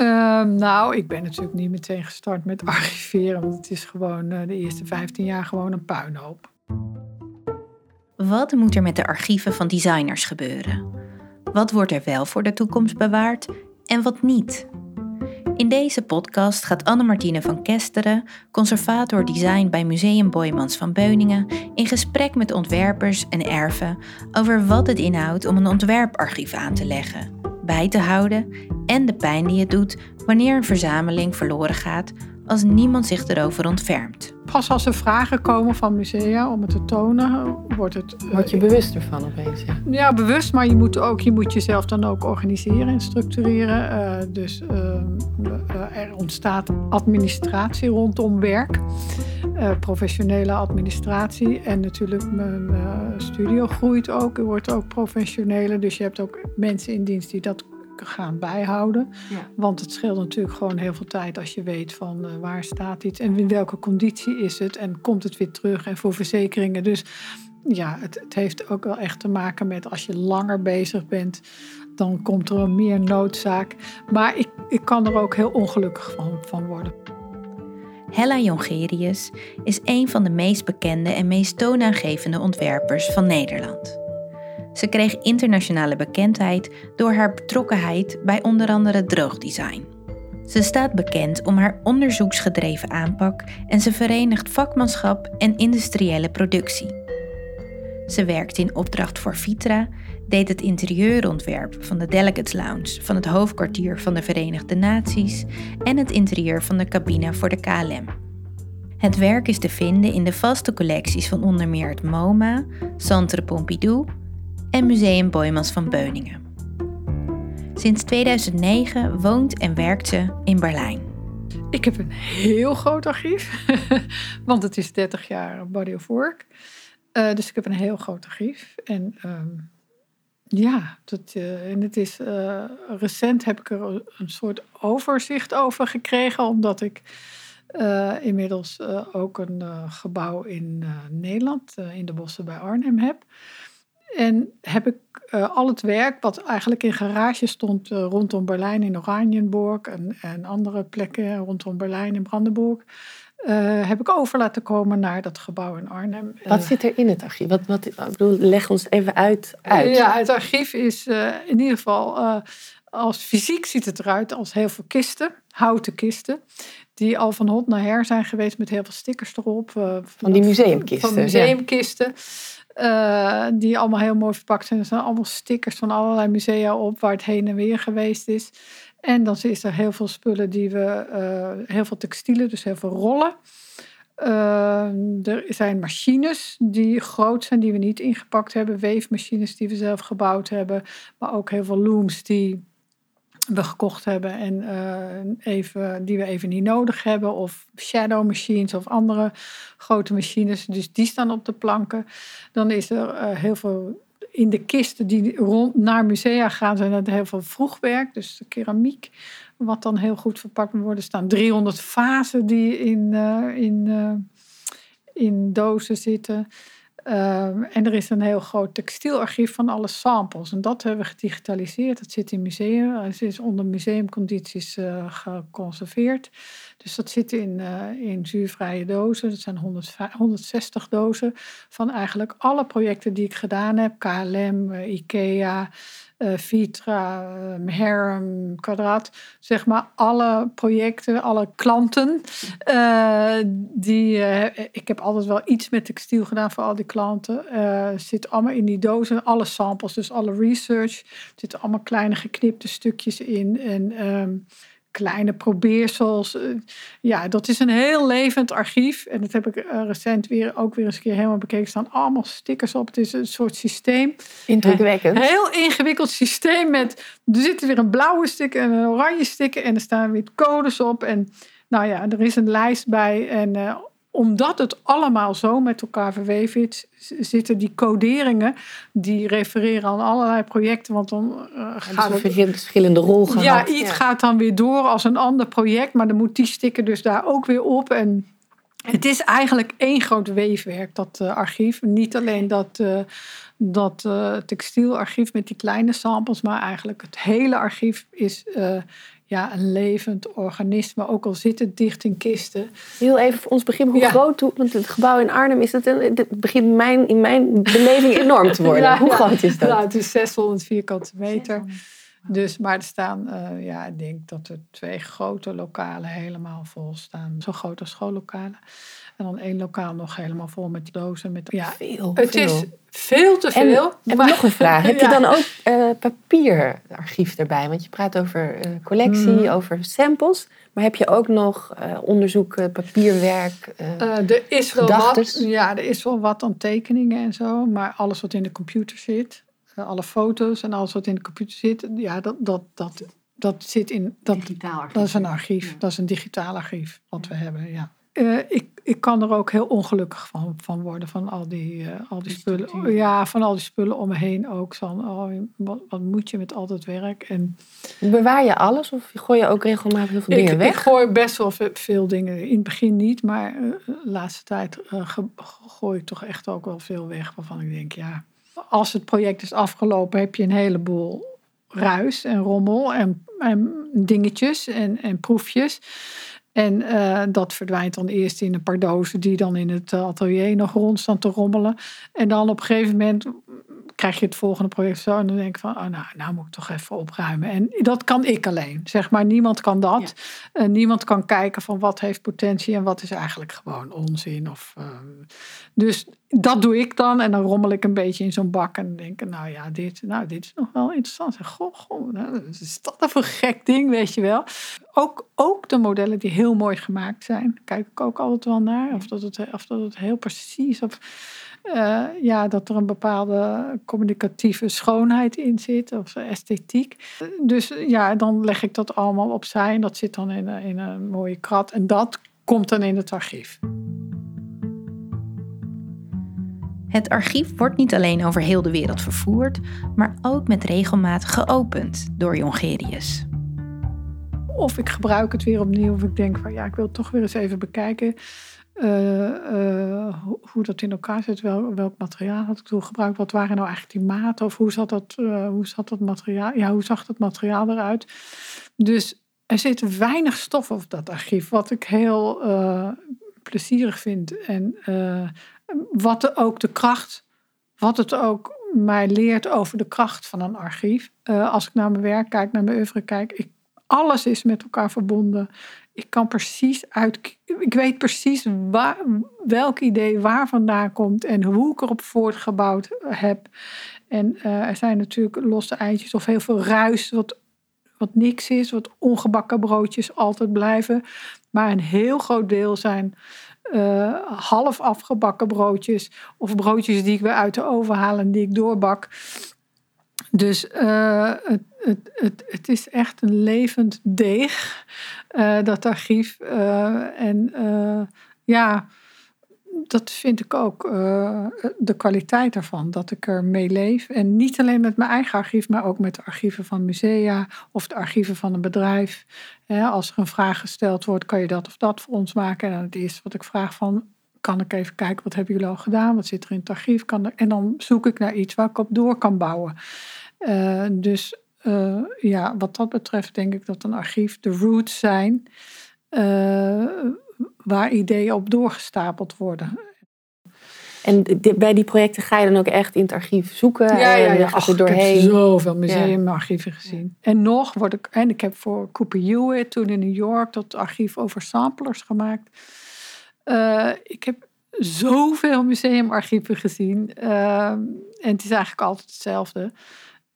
Ehm, nou, ik ben natuurlijk niet meteen gestart met archiveren, want het is gewoon uh, de eerste 15 jaar gewoon een puinhoop. Wat moet er met de archieven van designers gebeuren? Wat wordt er wel voor de toekomst bewaard en wat niet? In deze podcast gaat Anne-Martine van Kesteren, conservator design bij Museum Boymans van Beuningen, in gesprek met ontwerpers en erven over wat het inhoudt om een ontwerparchief aan te leggen, bij te houden en de pijn die het doet wanneer een verzameling verloren gaat als niemand zich erover ontfermt. Pas als er vragen komen van musea om het te tonen, wordt het... Word je uh, bewust ervan opeens? Ja. ja, bewust, maar je moet, ook, je moet jezelf dan ook organiseren en structureren. Uh, dus uh, er ontstaat administratie rondom werk. professionele administratie. En natuurlijk mijn studio groeit ook. Er wordt ook professioneler. Dus je hebt ook mensen in dienst die dat gaan bijhouden. Ja. Want het scheelt natuurlijk gewoon heel veel tijd als je weet van uh, waar staat iets en in welke conditie is het en komt het weer terug en voor verzekeringen. Dus ja, het, het heeft ook wel echt te maken met als je langer bezig bent, dan komt er meer noodzaak. Maar ik, ik kan er ook heel ongelukkig van, van worden. Hella Jongerius is een van de meest bekende en meest toonaangevende ontwerpers van Nederland. Ze kreeg internationale bekendheid door haar betrokkenheid bij onder andere droogdesign. Ze staat bekend om haar onderzoeksgedreven aanpak en ze verenigt vakmanschap en industriële productie. Ze werkte in opdracht voor Vitra, deed het interieurontwerp van de Delegates Lounge van het hoofdkwartier van de Verenigde Naties en het interieur van de cabine voor de KLM. Het werk is te vinden in de vaste collecties van onder meer het MoMA, Centre Pompidou en Museum Boymans van Beuningen. Sinds 2009 woont en werkt ze in Berlijn. Ik heb een heel groot archief, want het is 30 jaar body of work. Uh, dus ik heb een heel groot archief. En um, ja, dat, uh, en het is uh, recent heb ik er een soort overzicht over gekregen, omdat ik inmiddels ook een gebouw in Nederland, in de bossen bij Arnhem heb. En heb ik uh, al het werk wat eigenlijk in garage stond uh, rondom Berlijn in Oranienburg en, en, andere plekken rondom Berlijn in Brandenburg, uh, heb ik over laten komen naar dat gebouw in Arnhem. Wat zit er in het archief? Wat, wat, ik bedoel, leg ons even uit. uit. ja, het archief is in ieder geval, als fysiek ziet het eruit als heel veel kisten, houten kisten die al van hot naar her zijn geweest met heel veel stickers erop. van die museumkisten. Van museumkisten. Uh, die allemaal heel mooi verpakt zijn. Er zijn allemaal stickers van allerlei musea op waar het heen en weer geweest is. En dan is er heel veel spullen die we, uh, heel veel textielen, dus heel veel rollen. Uh, er zijn machines die groot zijn, die we niet ingepakt hebben. Weefmachines die we zelf gebouwd hebben. Maar ook heel veel looms die we gekocht hebben en uh, even, die we even niet nodig hebben. Of shadow machines of andere grote machines. Dus die staan op de planken. Dan is er uh, heel veel in de kisten die rond naar musea gaan, zijn er heel veel vroegwerk. Dus de keramiek, wat dan heel goed verpakt moet worden. Er staan 300 vazen die in, uh, in, in dozen zitten. Um, en er is een heel groot textielarchief van alle samples. En dat hebben we gedigitaliseerd. Dat zit in museum. Het is onder museumcondities uh, geconserveerd. Dus dat zit in, uh, in zuurvrije dozen. Dat zijn 100, 160 dozen van eigenlijk alle projecten die ik gedaan heb. KLM, IKEA, uh, Vitra, uh, Harem, Quadrat, zeg maar alle projecten, alle klanten. Uh, die, ik heb altijd wel iets met textiel gedaan voor al die klanten. zit allemaal in die dozen, alle samples, dus alle research. Er zitten allemaal kleine geknipte stukjes in. En um, kleine probeersels. Eh, ja, dat is een heel levend archief. En dat heb ik eh, recent weer, ook weer eens een keer helemaal bekeken. Er staan allemaal stickers op. Het is een soort systeem. Indrukwekkend. Een heel ingewikkeld systeem met... Er zitten weer een blauwe sticker en een oranje sticker. En er staan weer codes op. En nou ja, er is een lijst bij. En uh, omdat het allemaal zo met elkaar verweven is, zitten die coderingen die refereren aan allerlei projecten. Want dan uh, gaat het verschillende rol gehad. Ja, iets gaat dan weer door als een ander project, maar dan moet die sticker dus daar ook weer op. En het is eigenlijk één groot weefwerk, dat uh, archief. Niet alleen dat, uh, dat uh, textielarchief met die kleine samples, maar eigenlijk het hele archief is ja, een levend organisme, ook al zit het dicht in kisten. Heel even voor ons begrip, hoe Ja. groot, want het gebouw in Arnhem is het, een, het begint mijn, in mijn beleving enorm te worden. Ja, hoe groot is dat? Nou, het is 600 vierkante meter. Dus, maar er staan, eh, ja, ik denk dat er twee grote lokalen helemaal vol staan. Zo groot als schoollokalen. En dan één lokaal nog helemaal vol met dozen. Met, ja, Veel, het veel. is veel te En veel. heb maar- ik nog een vraag. Heb je dan ook eh, papierarchief erbij? Want je praat over eh, collectie, Mhm. over samples. Maar heb je ook nog eh, onderzoeken, papierwerk? er, is wel wat, ja, er is wel wat aan tekeningen en zo. Maar alles wat in de computer zit, alle foto's en alles wat in de computer zit, ja, dat, dat, dat, dat zit in. Dat, Digitaal archief. Dat is een archief, dat is een digitaal archief wat we hebben, ja. Eh, ik, ik kan er ook heel ongelukkig van, van worden, van al die, eh, al die spullen. structuur. Ja, van al die spullen om me heen ook. Van, oh, wat, wat moet je met al dat werk? En Bewaar je alles of gooi je ook regelmatig heel veel ik, dingen weg? ik gooi best wel ve- veel dingen. In het begin niet, maar eh, de laatste tijd eh, ge- gooi ik toch echt ook wel veel weg. Waarvan ik denk, ja, als het project is afgelopen, heb je een heleboel ruis en rommel en, dingetjes en, en proefjes. En eh, dat verdwijnt dan eerst in een paar dozen die dan in het atelier nog rond staan te rommelen. En dan op een gegeven moment krijg je het volgende project zo. En dan denk ik van, oh, nou, nou moet ik toch even opruimen. En dat kan ik alleen. Zeg maar, niemand kan dat. Eh, niemand kan kijken van wat heeft potentie en wat is eigenlijk gewoon onzin. Of, eh, dus dat doe ik dan. En dan rommel ik een beetje in zo'n bak. En denk ik, nou ja, dit, nou, dit is nog wel interessant. Goh, goh, nou, is dat nou voor een gek ding, weet je wel. Ook, ook de modellen die heel mooi gemaakt zijn. Kijk ik ook altijd wel naar. Of dat het, of dat het heel precies... Of, eh, ja, dat er een bepaalde communicatieve schoonheid in zit, of esthetiek. Dus eh, ja, dan leg ik dat allemaal opzij en dat zit dan in, een- in een mooie krat. En dat komt dan in het archief. Het archief wordt niet alleen over heel de wereld vervoerd, maar ook met regelmaat geopend door Jongerius. Of ik gebruik het weer opnieuw, of ik denk van ja, ik wil het toch weer eens even bekijken. Eh, eh, hoe, dat in elkaar zit, wel, welk materiaal had ik toen gebruikt, wat waren nou eigenlijk die maten, of hoe zat dat, eh, hoe zat dat materiaal, ja, hoe zag dat materiaal eruit. Dus er zit weinig stof op dat archief, wat ik heel plezierig vind. En wat ook de kracht, wat het ook mij leert over de kracht van een archief. Als ik naar mijn werk kijk, naar mijn oeuvre kijk, ik, alles is met elkaar verbonden. Ik kan precies uit, ik weet precies waar, welk idee waar vandaan komt en hoe ik erop voortgebouwd heb. En eh, er zijn natuurlijk losse eitjes of heel veel ruis, wat, wat niks is, wat ongebakken broodjes altijd blijven. Maar een heel groot deel zijn eh, half afgebakken broodjes of broodjes die ik weer uit de oven haal en die ik doorbak. Dus eh, het, het, het, het is echt een levend deeg, eh, dat archief. Eh, en ja, dat vind ik ook de kwaliteit ervan, dat ik er mee leef. En niet alleen met mijn eigen archief, maar ook met de archieven van musea of de archieven van een bedrijf. Als er een vraag gesteld wordt, kan je dat of dat voor ons maken? En het eerste wat ik vraag van, kan ik even kijken, wat hebben jullie al gedaan? Wat zit er in het archief? Kan er, en dan zoek ik naar iets waar ik op door kan bouwen. Uh, dus uh, ja, wat dat betreft denk ik dat een archief de roots zijn uh, waar ideeën op doorgestapeld worden. En bij die projecten ga je dan ook echt in het archief zoeken ja, ja, ja. er doorheen. Ik heb zoveel museumarchieven ja. gezien. En nog word ik, en ik heb voor Cooper Hewitt toen in New York dat archief over samplers gemaakt. Uh, ik heb zoveel museumarchieven gezien. Uh, en het is eigenlijk altijd hetzelfde.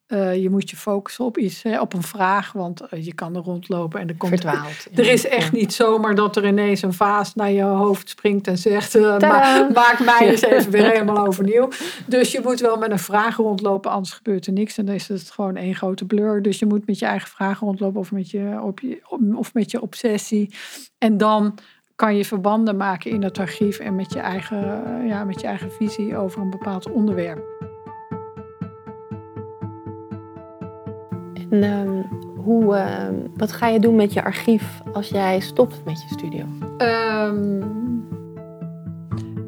Uh, je moet je focussen op iets, hè, op een vraag, want uh, je kan er rondlopen en er komt. Verdwaald. Er is echt niet zomaar dat er ineens een vaas naar je hoofd springt en zegt: uh, ma maak mij eens even weer helemaal overnieuw. Dus je moet wel met een vraag rondlopen, anders gebeurt er niks. En dan is het gewoon één grote blur. Dus je moet met je eigen vragen rondlopen of met je, op je, of met je obsessie. En dan kan je verbanden maken in het archief en met je eigen, ja, met je eigen visie over een bepaald onderwerp. En um, hoe, uh, wat ga je doen met je archief als jij stopt met je studio? Um,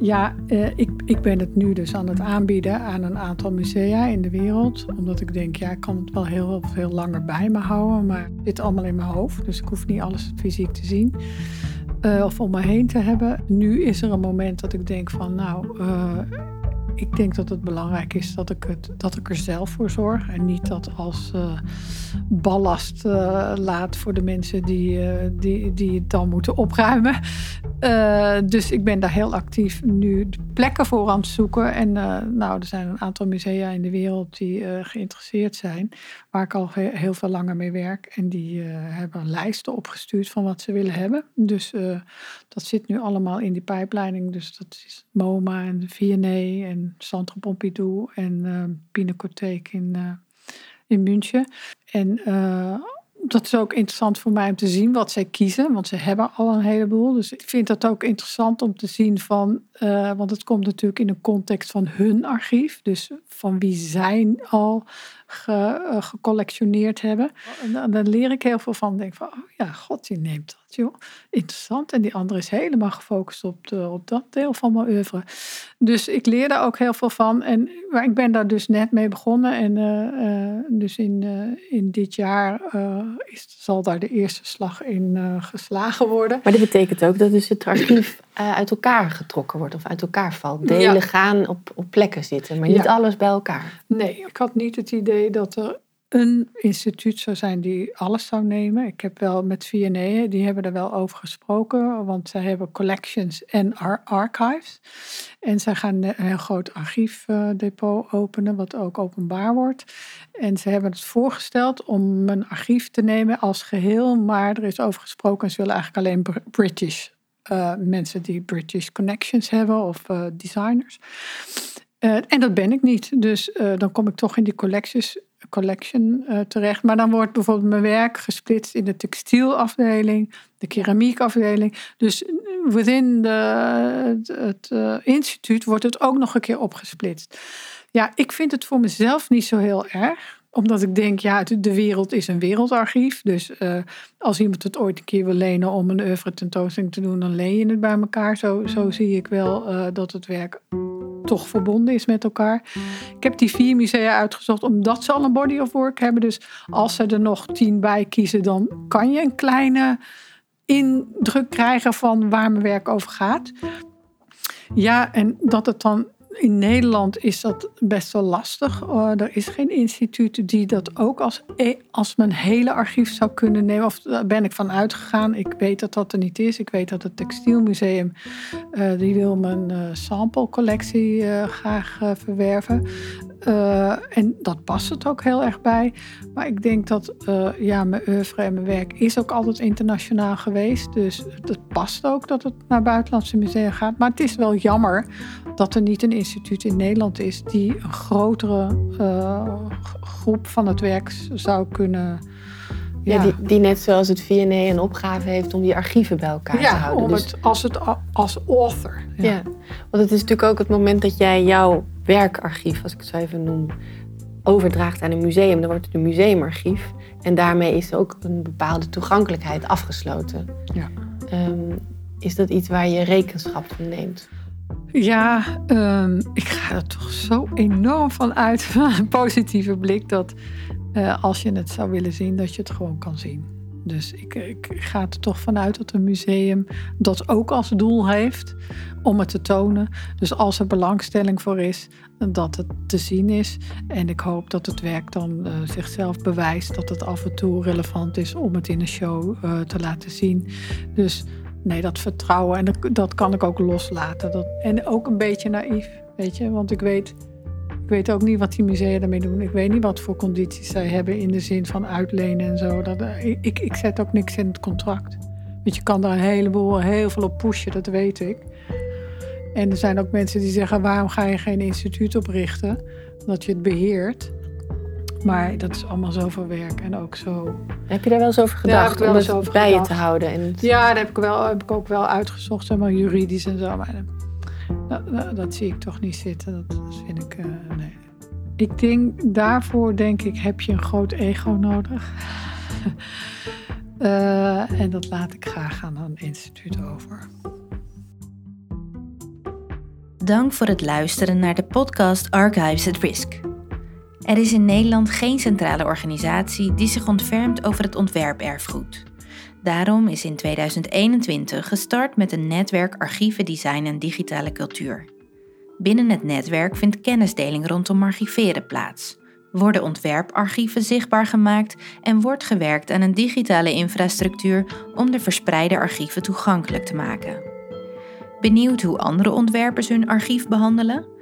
Ja, uh, ik, ik ben het nu dus aan het aanbieden aan een aantal musea in de wereld. Omdat ik denk, ja, ik kan het wel heel veel langer bij me houden. Maar het zit allemaal in mijn hoofd, dus ik hoef niet alles fysiek te zien. Uh, of om me heen te hebben. Nu is er een moment dat ik denk van, nou, uh, ik denk dat het belangrijk is dat ik, het, dat ik er zelf voor zorg. En niet dat als uh, ballast laat voor de mensen die, die, die het dan moeten opruimen. Dus ik ben daar heel actief nu plekken voor aan het zoeken. En nou, er zijn een aantal musea in de wereld die geïnteresseerd zijn. Waar ik al heel veel langer mee werk. En die hebben lijsten opgestuurd van wat ze willen hebben. Dus dat zit nu allemaal in die pijpleiding. Dus dat is MoMA en de V&A en Centre Pompidou en Pinacotheek in, in München. En dat is ook interessant voor mij om te zien wat zij kiezen, want ze hebben al een heleboel. Dus ik vind dat ook interessant om te zien van, uh, want het komt natuurlijk in de context van hun archief, dus van wie zij al ge, uh, gecollectioneerd hebben. En daar leer ik heel veel van. Denk van, oh ja, god, die neemt dat, joh. Interessant. En die andere is helemaal gefocust op, de, op dat deel van mijn oeuvre. Dus ik leer daar ook heel veel van. En, maar ik ben daar dus net mee begonnen. En uh, dus in, in dit jaar is, zal daar de eerste slag in geslagen worden. Maar dat betekent ook dat dus het archief uit elkaar getrokken wordt of uit elkaar valt. Delen ja. gaan op, op plekken zitten, maar niet ja. alles bij elkaar. Nee, ik had niet het idee dat er een instituut zou zijn die alles zou nemen. Ik heb wel met V&A, die hebben er wel over gesproken, want zij hebben collections en ar archives. En zij gaan een groot archiefdepot openen, wat ook openbaar wordt. En ze hebben het voorgesteld om een archief te nemen als geheel, maar er is over gesproken, ze willen eigenlijk alleen British uh, mensen die British connections hebben of uh, designers. Uh, en dat ben ik niet. Dus dan kom ik toch in die collections, collection terecht. Maar dan wordt bijvoorbeeld mijn werk gesplitst in de textielafdeling, de keramiekafdeling. Dus within het instituut wordt het ook nog een keer opgesplitst. Ja, ik vind het voor mezelf niet zo heel erg omdat ik denk, ja, de wereld is een wereldarchief. Dus uh, als iemand het ooit een keer wil lenen om een oeuvre tentoonstelling te doen, dan leen je het bij elkaar. Zo, zo zie ik wel uh, dat het werk toch verbonden is met elkaar. Ik heb die vier musea uitgezocht omdat ze al een body of work hebben. Dus als ze er nog tien bij kiezen, dan kan je een kleine indruk krijgen van waar mijn werk over gaat. Ja, en dat het dan in Nederland is dat best wel lastig. Uh, er is geen instituut die dat ook als, e, als mijn hele archief zou kunnen nemen. Of daar ben ik van uitgegaan. Ik weet dat dat er niet is. Ik weet dat het Textielmuseum, uh, die wil mijn uh, samplecollectie graag verwerven. En dat past het ook heel erg bij. Maar ik denk dat ja, mijn oeuvre en mijn werk is ook altijd internationaal geweest. Dus het past ook dat het naar buitenlandse musea gaat. Maar het is wel jammer dat er niet een instituut in Nederland is die een grotere uh, groep van het werk zou kunnen. Ja, die, die, net zoals het VNE een opgave heeft om die archieven bij elkaar ja, te houden. Om dus... het, als, het, als author. Ja. ja. want het is natuurlijk ook het moment dat jij jouw werkarchief, als ik het zo even noem, overdraagt aan een museum. Dan wordt het een museumarchief. En daarmee is ook een bepaalde toegankelijkheid afgesloten. Ja. Um, is dat iets waar je rekenschap van neemt? Ja, um, ik ga er toch zo enorm van uit, van een positieve blik, dat uh, als je het zou willen zien, dat je het gewoon kan zien. Dus ik, ik ga er toch vanuit dat een museum dat ook als doel heeft om het te tonen. Dus als er belangstelling voor is, dat het te zien is. En ik hoop dat het werk dan uh, zichzelf bewijst, dat het af en toe relevant is om het in een show uh, te laten zien. Dus nee, dat vertrouwen en dat, dat kan ik ook loslaten. Dat, en ook een beetje naïef, weet je, want ik weet, ik weet ook niet wat die musea ermee doen. Ik weet niet wat voor condities zij hebben in de zin van uitlenen en zo. Dat, ik, ik zet ook niks in het contract. Want je kan daar een heleboel, heel veel op pushen, dat weet ik. En er zijn ook mensen die zeggen: waarom ga je geen instituut oprichten? Dat je het beheert. Maar dat is allemaal zoveel werk en ook zo. Heb je daar wel eens over gedacht ja, om het bij gedacht. je te houden? En. Ja, dat heb ik, wel, heb ik ook wel uitgezocht, zeg maar juridisch en zo. Maar dat, dat, zie ik toch niet zitten. Dat, vind ik. Uh, nee. Ik denk, daarvoor denk ik, heb je een groot ego nodig. uh, en dat laat ik graag aan een instituut over. Dank voor het luisteren naar de podcast Archives at Risk. Er is in Nederland geen centrale organisatie die zich ontfermt over het ontwerperfgoed. Daarom is in 2021 gestart met een netwerk archieven, design en digitale cultuur. Binnen het netwerk vindt kennisdeling rondom archiveren plaats, worden ontwerparchieven zichtbaar gemaakt en wordt gewerkt aan een digitale infrastructuur om de verspreide archieven toegankelijk te maken. Benieuwd hoe andere ontwerpers hun archief behandelen?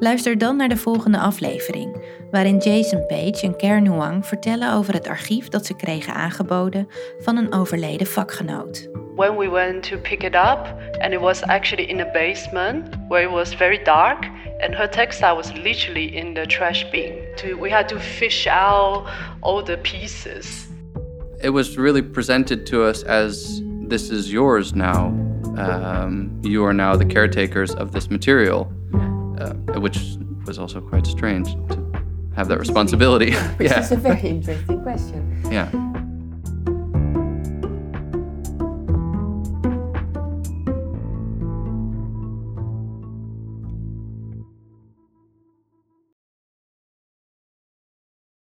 Luister dan naar de volgende aflevering, waarin Jason Page en Karen Huang vertellen over het archief dat ze kregen aangeboden van een overleden vakgenoot. When we went to pick it up, and it was actually in a basement where it was very dark, and her textile was literally in the trash bin. We had to fish out all the pieces. It was really presented to us as this is yours now. Um, you are now the caretakers of this material uh, which was also quite strange to have that responsibility. Which yeah. is a very interesting question. Yeah.